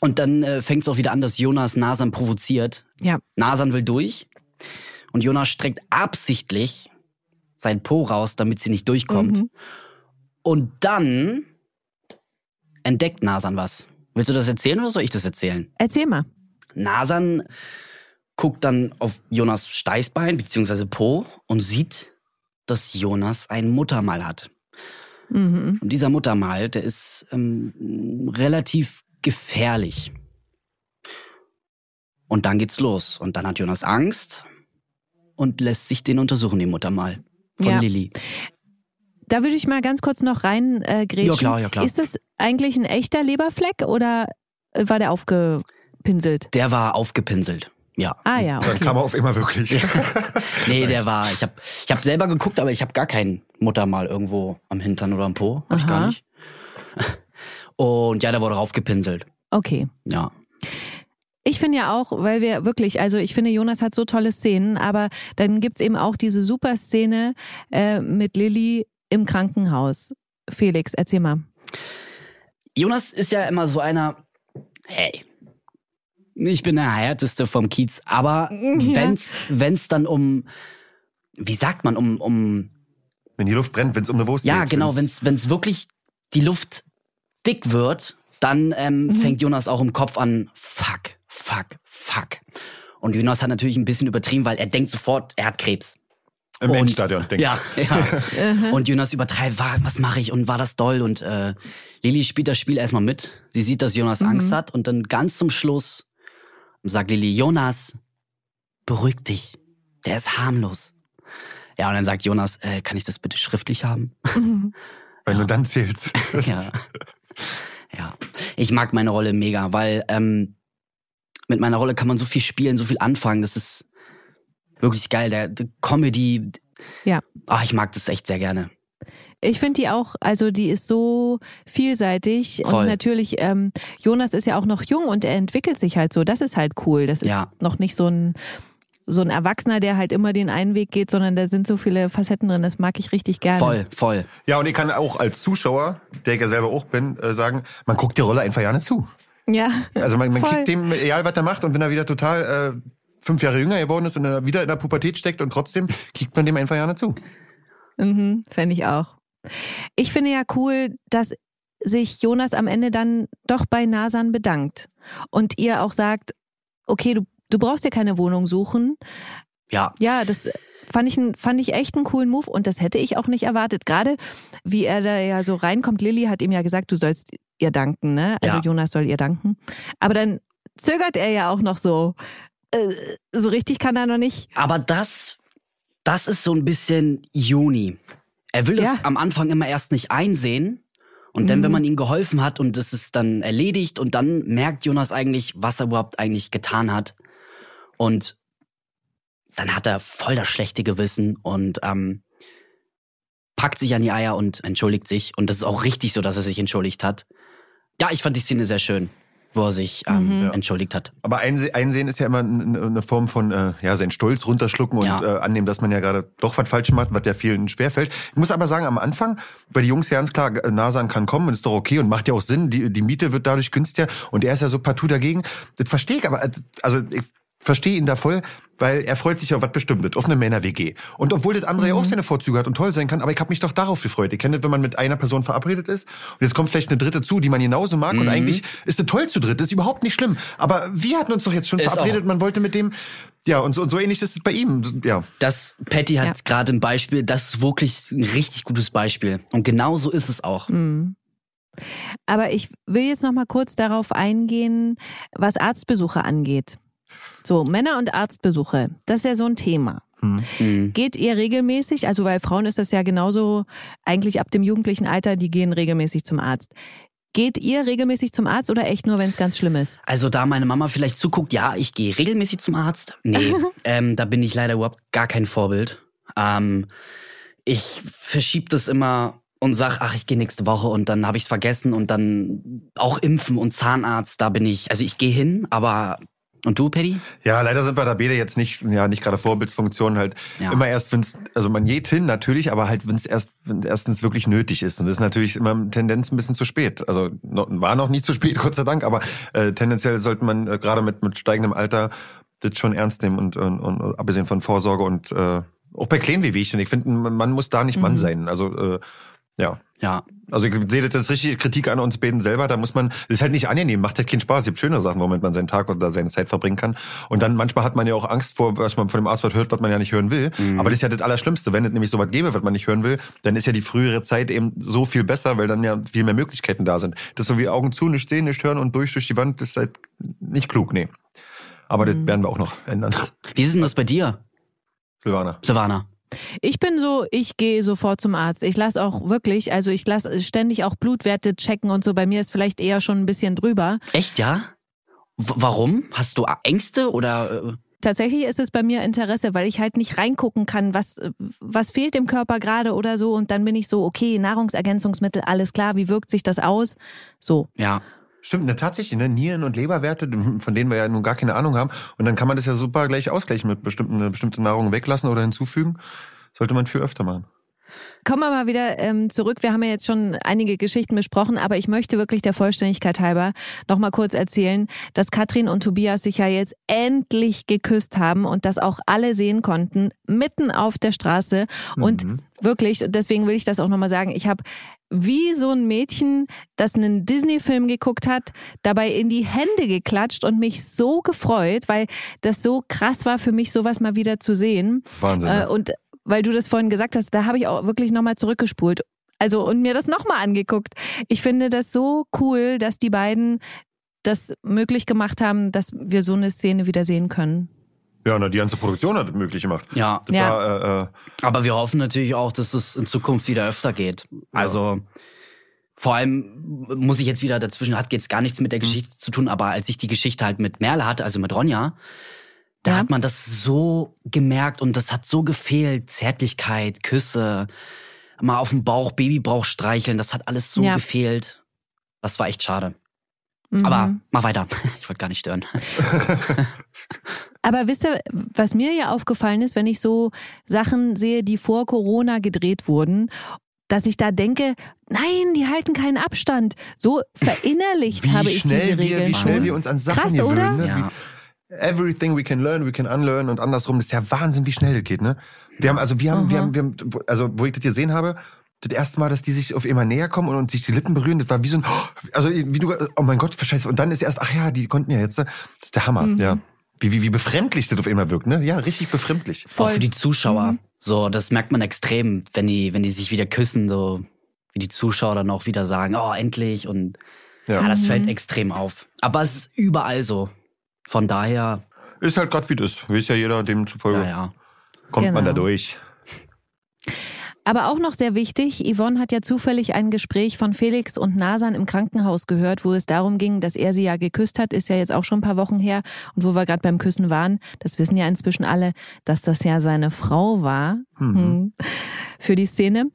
Und dann äh, fängt es auch wieder an, dass Jonas Nasan provoziert. Ja. Nasan will durch. Und Jonas streckt absichtlich sein Po raus, damit sie nicht durchkommt. Mhm. Und dann entdeckt Nasan was. Willst du das erzählen oder soll ich das erzählen? Erzähl mal. Nasan guckt dann auf Jonas Steißbein bzw. Po und sieht, dass Jonas ein Muttermal hat. Mhm. Und dieser Muttermal, der ist ähm, relativ gefährlich. Und dann geht's los. Und dann hat Jonas Angst und lässt sich den untersuchen, den Muttermal von Ja. Lilly. Da würde ich mal ganz kurz noch rein äh, grätschen. Ja, klar, ja, klar. Ist das eigentlich ein echter Leberfleck oder war der aufgepinselt? Der war aufgepinselt. Ja. Ah ja, Dann okay. kam er auf immer wirklich. [laughs] Nee, der war. Ich habe ich hab selber geguckt, aber ich habe gar kein Muttermal irgendwo am Hintern oder am Po. Hab ich Aha. gar nicht. [laughs] Und ja, der wurde raufgepinselt. Okay. Ja. Ich finde ja auch, weil wir wirklich, also ich finde, Jonas hat so tolle Szenen, aber dann gibt's eben auch diese super Szene äh, mit Lilly im Krankenhaus. Felix, erzähl mal. Jonas ist ja immer so einer, hey, ich bin der härteste vom Kiez, aber [laughs] Ja. wenn's, wenn's dann um, wie sagt man, um, um, Wenn die Luft brennt, wenn es um eine Wurst ja, geht. genau, wenn's- wenn's, wenn's wirklich die Luft dick wird, dann ähm, Mhm. fängt Jonas auch im Kopf an, fuck, fuck, fuck. Und Jonas hat natürlich ein bisschen übertrieben, weil er denkt sofort, er hat Krebs. Im Und- Endstadion, denke Ja, ja. und Jonas übertreibt, war, was mache ich und war das doll? Und äh, Lilly spielt das Spiel erstmal mit. Sie sieht, dass Jonas Mhm. Angst hat und dann ganz zum Schluss sagt Lilly, Jonas, beruhig dich. Der ist harmlos. Ja, und dann sagt Jonas, äh, kann ich das bitte schriftlich haben? [laughs] Wenn du dann zählst. [laughs] ja. Ja. Ich mag meine Rolle mega, weil ähm, mit meiner Rolle kann man so viel spielen, so viel anfangen. Das ist wirklich geil. Der, der Comedy. Ja. Ah, ich mag das echt sehr gerne. Ich finde die auch, also die ist so vielseitig Voll. und natürlich, ähm, Jonas ist ja auch noch jung und er entwickelt sich halt so. Das ist halt cool. Das ist Ja. noch nicht so ein so ein Erwachsener, der halt immer den einen Weg geht, sondern da sind so viele Facetten drin. Das mag ich richtig gerne. Voll, voll. Ja, und ich kann auch als Zuschauer, der ich ja selber auch bin, äh, sagen, man guckt der Rolle einfach gerne zu. Ja. Also man, man Voll. kriegt dem, egal was er macht, und wenn er wieder total äh, fünf Jahre jünger geworden ist und er wieder in der Pubertät steckt und trotzdem kriegt man dem einfach gerne zu. Mhm, Fände ich auch. Ich finde ja cool, dass sich Jonas am Ende dann doch bei Nasan bedankt und ihr auch sagt, okay, du, du brauchst dir keine Wohnung suchen. Ja, Ja, das fand ich, fand ich echt einen coolen Move und das hätte ich auch nicht erwartet. Gerade wie er da ja so reinkommt. Lilly hat ihm ja gesagt, du sollst ihr danken, ne? Also Ja. Jonas soll ihr danken. Aber dann zögert er ja auch noch so. Äh, so richtig kann er noch nicht. aber das, das ist so ein bisschen Juni. Er will es Ja. am Anfang immer erst nicht einsehen. Und dann, Mhm. wenn man ihm geholfen hat und es ist dann erledigt und dann merkt Jonas eigentlich, was er überhaupt eigentlich getan hat. Und dann hat er voll das schlechte Gewissen und ähm, packt sich an die Eier und entschuldigt sich. Und das ist auch richtig so, dass er sich entschuldigt hat. Ja, ich fand die Szene sehr schön, wo er sich ähm, Mhm. Ja. entschuldigt hat. Aber einse einsehen ist ja immer eine Form von, äh, ja, seinen Stolz runterschlucken und Ja. äh, annehmen, dass man ja gerade doch was falsch macht, was ja vielen schwerfällt. Ich muss aber sagen, am Anfang, weil die Jungs ja ganz klar, äh, Nasan kann kommen und ist doch okay und macht ja auch Sinn, die, die Miete wird dadurch günstiger und er ist ja so partout dagegen. Das verstehe ich, aber also ich verstehe ihn da voll, weil er freut sich auf was Bestimmtes, auf eine Männer-WG. Und obwohl das andere ja auch seine Vorzüge hat und toll sein kann, aber ich habe mich doch darauf gefreut. Ich kenne das, wenn man mit einer Person verabredet ist und jetzt kommt vielleicht eine dritte zu, die man genauso mag und Mhm. eigentlich ist es toll zu dritt, das ist überhaupt nicht schlimm. Aber wir hatten uns doch jetzt schon Ist verabredet, auch. man wollte mit dem, ja, und so, und so ähnlich ist es bei ihm. Ja, Das, Patty hat Ja. gerade ein Beispiel, das ist wirklich ein richtig gutes Beispiel. Und genau so ist es auch. Mhm. Aber ich will jetzt noch mal kurz darauf eingehen, was Arztbesuche angeht. So, Männer- und Arztbesuche, das ist ja so ein Thema. Mhm. Geht ihr regelmäßig, also weil Frauen ist das ja genauso eigentlich ab dem jugendlichen Alter, die gehen regelmäßig zum Arzt. Geht ihr regelmäßig zum Arzt oder echt nur, wenn es ganz schlimm ist? Also da meine Mama vielleicht zuguckt, ja, ich gehe regelmäßig zum Arzt. Nee, [laughs] ähm, da bin ich leider überhaupt gar kein Vorbild. Ähm, ich verschiebe das immer und sag, ach, ich gehe nächste Woche und dann habe ich es vergessen und dann auch impfen und Zahnarzt, da bin ich, also ich gehe hin, aber und du, Paddy? Ja, leider sind wir da beide jetzt nicht, ja, nicht gerade Vorbildsfunktionen halt. Ja. Immer erst, wenn es, also man geht hin natürlich, aber halt, wenn es erst, wenn erstens wirklich nötig ist. Und das ist natürlich immer Tendenz ein bisschen zu spät. Also noch, war noch nicht zu spät, [laughs] Gott sei Dank, aber äh, tendenziell sollte man äh, gerade mit, mit steigendem Alter das schon ernst nehmen und, und, und abgesehen von Vorsorge und äh, auch bei kleinen Wehwehchen. Ich finde, man man muss da nicht Mann Mhm. sein. Also äh, ja. Ja, Also ich sehe das als richtige Kritik an uns beiden selber. Da muss man, das ist halt nicht angenehm, macht halt keinen Spaß. Es gibt schöne Sachen, womit man seinen Tag oder seine Zeit verbringen kann. Und dann manchmal hat man ja auch Angst vor, was man von dem Arzt hört, was man ja nicht hören will. Mhm. Aber das ist ja das Allerschlimmste, wenn es nämlich sowas gäbe, was man nicht hören will, dann ist ja die frühere Zeit eben so viel besser, weil dann ja viel mehr Möglichkeiten da sind. Das so wie Augen zu, nicht sehen, nicht hören und durch durch die Wand, das ist halt nicht klug, nee. Aber das Mhm. werden wir auch noch ändern. wie ist denn das bei dir, Silvana. Silvana? Ich bin so, ich gehe sofort zum Arzt. Ich lasse auch wirklich, also ich lasse ständig auch Blutwerte checken und so. Bei mir ist vielleicht eher schon ein bisschen drüber. Echt, ja? W warum? Hast du Ängste oder? äh, Tatsächlich ist es bei mir Interesse, weil ich halt nicht reingucken kann, was, was fehlt dem Körper gerade oder so. Und dann bin ich so, okay, Nahrungsergänzungsmittel, alles klar, wie wirkt sich das aus? So. Ja, Stimmt, ne, tatsächlich, ne, Nieren- und Leberwerte, von denen wir ja nun gar keine Ahnung haben. Und dann kann man das ja super gleich ausgleichen mit bestimmten, eine bestimmte Nahrung weglassen oder hinzufügen. Sollte man viel öfter machen. Kommen wir mal wieder ähm, zurück. Wir haben ja jetzt schon einige Geschichten besprochen, aber ich möchte wirklich der Vollständigkeit halber noch mal kurz erzählen, dass Katrin und Tobias sich ja jetzt endlich geküsst haben und das auch alle sehen konnten, mitten auf der Straße. Und Mhm. wirklich, deswegen will ich das auch noch mal sagen, ich habe wie so ein Mädchen, das einen Disney-Film geguckt hat, dabei in die Hände geklatscht und mich so gefreut, weil das so krass war für mich, sowas mal wieder zu sehen. Wahnsinn. Äh, ne? und weil du das vorhin gesagt hast, da habe ich auch wirklich nochmal zurückgespult. Also und mir das nochmal angeguckt. Ich finde das so cool, dass die beiden das möglich gemacht haben, dass wir so eine Szene wieder sehen können. ja, na, die ganze Produktion hat das möglich gemacht. ja. Das Ja. war, äh, äh, Aber wir hoffen natürlich auch, dass es in Zukunft wieder öfter geht. Also vor allem muss ich jetzt wieder dazwischen, hat jetzt gar nichts mit der Mhm. Geschichte zu tun, aber als ich die Geschichte halt mit Merle hatte, also mit Ronja, da Ja. hat man das so gemerkt und das hat so gefehlt. Zärtlichkeit, Küsse, mal auf dem Bauch, Babybauch streicheln, das hat alles so Ja. gefehlt. Das war echt schade. Mhm. Aber mach weiter. [laughs] Ich wollte gar nicht stören. [laughs] Aber wisst ihr, was mir ja aufgefallen ist, wenn ich so Sachen sehe, die vor Corona gedreht wurden, dass ich da denke, nein, die halten keinen Abstand. So verinnerlicht wie habe ich diese wir, Regeln wie schnell schon. wir uns an Sachen Krass, gewöhnen. oder? Ne? Ja. Everything we can learn, we can unlearn und andersrum. Das ist ja Wahnsinn, wie schnell das geht, ne? Wir haben, also wir haben, wir Aha. haben, wir haben, also wo ich das gesehen habe, das erste Mal, dass die sich auf immer näher kommen und, und sich die Lippen berühren, das war wie so ein, also wie du, oh mein Gott, scheiße. Und dann ist erst, ach ja, die konnten ja jetzt, ne? das ist der Hammer, Mhm. ja. Wie, wie, wie befremdlich das auf immer wirkt, ne? Ja, richtig befremdlich. Voll. Auch für die Zuschauer. Mhm. So, das merkt man extrem, wenn die, wenn die sich wieder küssen, so wie die Zuschauer dann auch wieder sagen, oh, endlich. Und ja, Ja. das Mhm. fällt extrem auf. Aber es ist überall so. Von daher, Ist halt Gott wie das. Weiß ja jeder, demzufolge ja, ja. kommt man Genau. da durch. Aber auch noch sehr wichtig, Yvonne hat ja zufällig ein Gespräch von Felix und Nasan im Krankenhaus gehört, wo es darum ging, dass er sie ja geküsst hat, ist ja jetzt auch schon ein paar Wochen her. Und wo wir gerade beim Küssen waren, das wissen ja inzwischen alle, dass das ja seine Frau war Mhm. hm, für die Szene.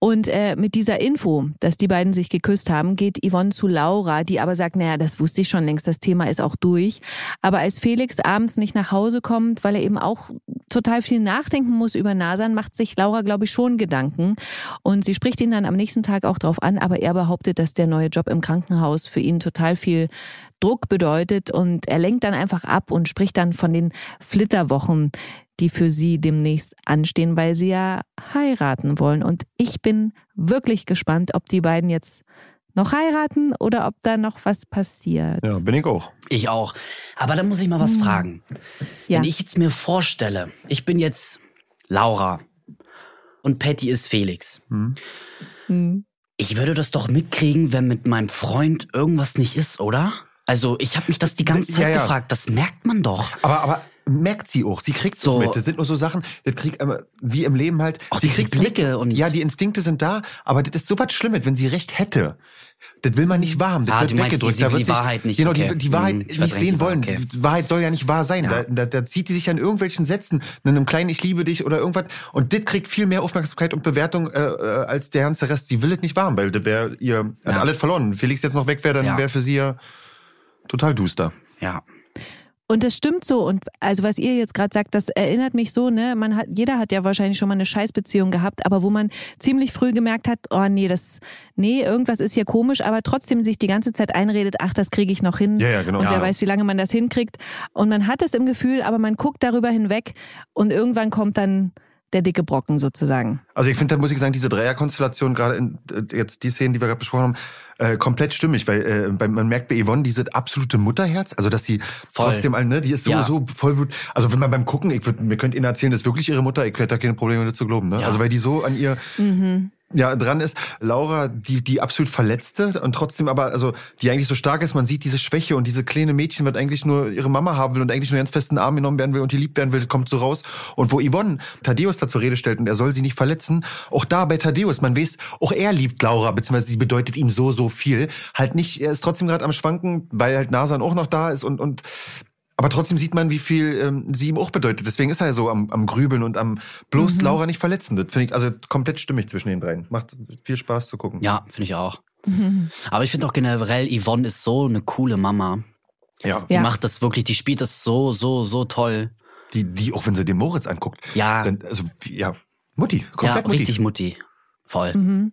Und äh, mit dieser Info, dass die beiden sich geküsst haben, geht Yvonne zu Laura, die aber sagt, naja, das wusste ich schon längst, das Thema ist auch durch. Aber als Felix abends nicht nach Hause kommt, weil er eben auch total viel nachdenken muss über Nasan, macht sich Laura, glaube ich, schon Gedanken. Und sie spricht ihn dann am nächsten Tag auch drauf an, aber er behauptet, dass der neue Job im Krankenhaus für ihn total viel Druck bedeutet und er lenkt dann einfach ab und spricht dann von den Flitterwochen, die für sie demnächst anstehen, weil sie ja heiraten wollen. Und ich bin wirklich gespannt, ob die beiden jetzt noch heiraten oder ob da noch was passiert. Ja, bin ich auch. Ich auch. Aber da muss ich mal was Hm. fragen. Ja. Wenn ich jetzt mir vorstelle, ich bin jetzt Laura und Patty ist Felix. Hm. Hm. Ich würde das doch mitkriegen, wenn mit meinem Freund irgendwas nicht ist, oder? Also ich habe mich das die ganze Zeit Ja, ja. gefragt. Das merkt man doch. Aber, aber merkt sie auch. Sie kriegt So. mit. Das sind nur so Sachen, das kriegt wie im Leben halt. Auch sie diese kriegt's Blicke und- ja, die Instinkte sind da, aber das ist so was Schlimmes, wenn sie recht hätte. Das will man nicht wahrhaben, das Ah, wird weggedrückt. die- da wird die sich, Wahrheit nicht, Genau, okay. die, die Wahrheit Hm, ich nicht sehen die wollen. Wahrheit, okay. Die Wahrheit soll ja nicht wahr sein. Ja. Da, da, da zieht die sich an irgendwelchen Sätzen, in einem kleinen Ich liebe dich oder irgendwas. Und das kriegt viel mehr Aufmerksamkeit und Bewertung äh, äh, als der ganze Rest. Sie will es nicht wahrhaben, weil das wäre ihr Ja. alles verloren. Wenn Felix jetzt noch weg wäre, dann Ja. wäre für sie ja total duster. Ja. Und das stimmt so. Und also was ihr jetzt gerade sagt, das erinnert mich so, ne? Man hat, jeder hat ja wahrscheinlich schon mal eine Scheißbeziehung gehabt, aber wo man ziemlich früh gemerkt hat, oh nee, das, nee, irgendwas ist hier komisch, aber trotzdem sich die ganze Zeit einredet, ach, das kriege ich noch hin. Ja, ja, genau. Und wer Ja. weiß, wie lange man das hinkriegt. Und man hat es im Gefühl, aber man guckt darüber hinweg und irgendwann kommt dann der dicke Brocken sozusagen. Also ich finde, da muss ich sagen, diese Dreierkonstellation, gerade in äh, jetzt die Szenen, die wir gerade besprochen haben, äh, komplett stimmig, weil äh, bei, man merkt bei Yvonne dieses absolute Mutterherz, also dass sie Voll. trotzdem, all- ne, die ist Ja. sowieso voll gut. Also wenn man beim Gucken, ich würd, mir könnt Ihnen erzählen, das ist wirklich ihre Mutter, ich hätte da keine Probleme mit zu glauben, ne? Ja. Also weil die so an ihr Mhm. Ja dran ist. Laura, die die absolut verletzte und trotzdem aber also die eigentlich so stark ist, man sieht diese Schwäche und diese kleine Mädchen, was eigentlich nur ihre Mama haben will und eigentlich nur ganz festen Arm genommen werden will und die lieb werden will, kommt so raus und wo Yvonne Thaddeus da zur Rede stellt und er soll sie nicht verletzen, auch da bei Thaddeus, man weiß, auch er liebt Laura, beziehungsweise sie bedeutet ihm so so viel, halt nicht, er ist trotzdem gerade am schwanken, weil halt Nasan auch noch da ist und und aber trotzdem sieht man, wie viel ähm, sie ihm auch bedeutet. Deswegen ist er so am, am Grübeln und am bloß Mhm. Laura nicht verletzen. Das finde ich also komplett stimmig zwischen den dreien. Macht viel Spaß zu gucken. Ja, finde ich auch. [laughs] Aber ich finde auch generell, Yvonne ist so eine coole Mama. Ja. Die Ja. macht das wirklich, die spielt das so, so, so toll. Die, die, auch wenn sie den Moritz anguckt, Ja, dann, also, ja, Mutti, ja komplett Mutti. richtig Mutti. Voll. Mhm.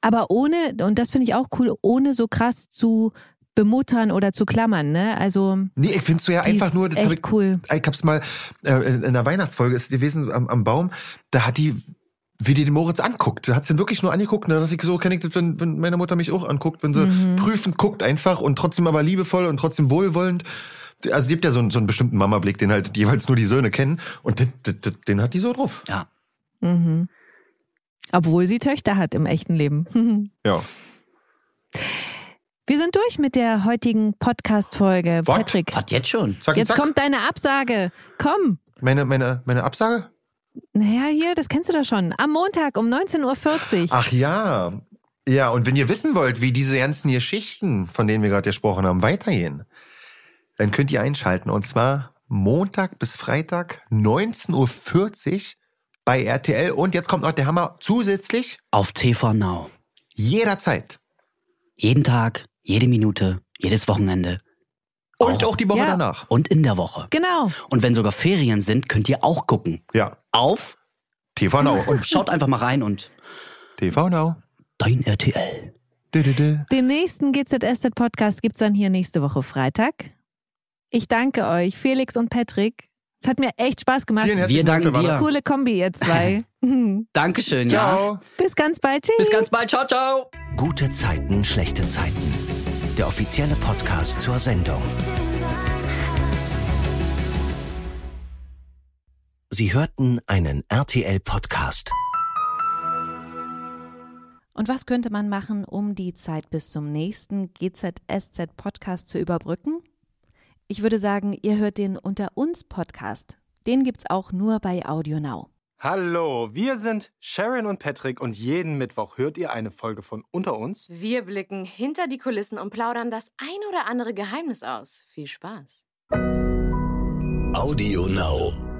Aber ohne, und das finde ich auch cool, ohne so krass zu bemuttern oder zu klammern, ne? Also, Nee, ich find's so ja einfach nur, das hab echt ich, cool. ich hab's mal, äh, in der Weihnachtsfolge ist gewesen am, am Baum, da hat die, wie die den Moritz anguckt, da hat sie ihn wirklich nur angeguckt, und da dachte ich, so kenne ich das, wenn, wenn meine Mutter mich auch anguckt, wenn sie Mhm. prüfend guckt einfach und trotzdem aber liebevoll und trotzdem wohlwollend. Also die gibt ja so, einen- so einen bestimmten Mama-Blick, den halt jeweils nur die Söhne kennen und den, den, den hat die so drauf. Ja. Mhm. Obwohl sie Töchter hat im echten Leben. [laughs] Ja. Wir sind durch mit der heutigen Podcast-Folge. Patrick, Was jetzt schon? Zack, jetzt zack. kommt deine Absage. Komm. Meine, meine, meine Absage? Naja, hier, das kennst du doch schon. Am Montag um 19.40 Uhr. Ach ja. Ja, und wenn ihr wissen wollt, wie diese ganzen Geschichten, von denen wir gerade gesprochen haben, weitergehen, dann könnt ihr einschalten. Und zwar Montag bis Freitag, 19.40 Uhr bei RTL. Und jetzt kommt noch der Hammer zusätzlich Auf TV Now. jederzeit. Jeden Tag, jede Minute, jedes Wochenende Und Oh. auch die Woche Ja. danach. und in der Woche. Genau. Und wenn sogar Ferien sind, könnt ihr auch gucken. Ja. Auf TV Now. [laughs] und schaut einfach mal rein und TV Now. dein RTL. Den nächsten GZSZ-Podcast gibt's dann hier nächste Woche Freitag. Ich danke euch, Felix und Patrick. Es hat mir echt Spaß gemacht. Vielen herzlichen Wir Dank, danken dir. Coole Kombi, ihr zwei. [laughs] [laughs] Dankeschön, ja. Ciao. Bis ganz bald. Tschüss. Bis ganz bald. Ciao, ciao. Gute Zeiten, schlechte Zeiten. Der offizielle Podcast zur Sendung. Sie hörten einen RTL-Podcast. Und was könnte man machen, um die Zeit bis zum nächsten GZSZ-Podcast zu überbrücken? Ich würde sagen, ihr hört den Unter uns Podcast. Den gibt's auch nur bei Audio Now. Hallo, wir sind Sharon und Patrick und jeden Mittwoch hört ihr eine Folge von Unter uns. Wir blicken hinter die Kulissen und plaudern das ein oder andere Geheimnis aus. Viel Spaß. Audio Now.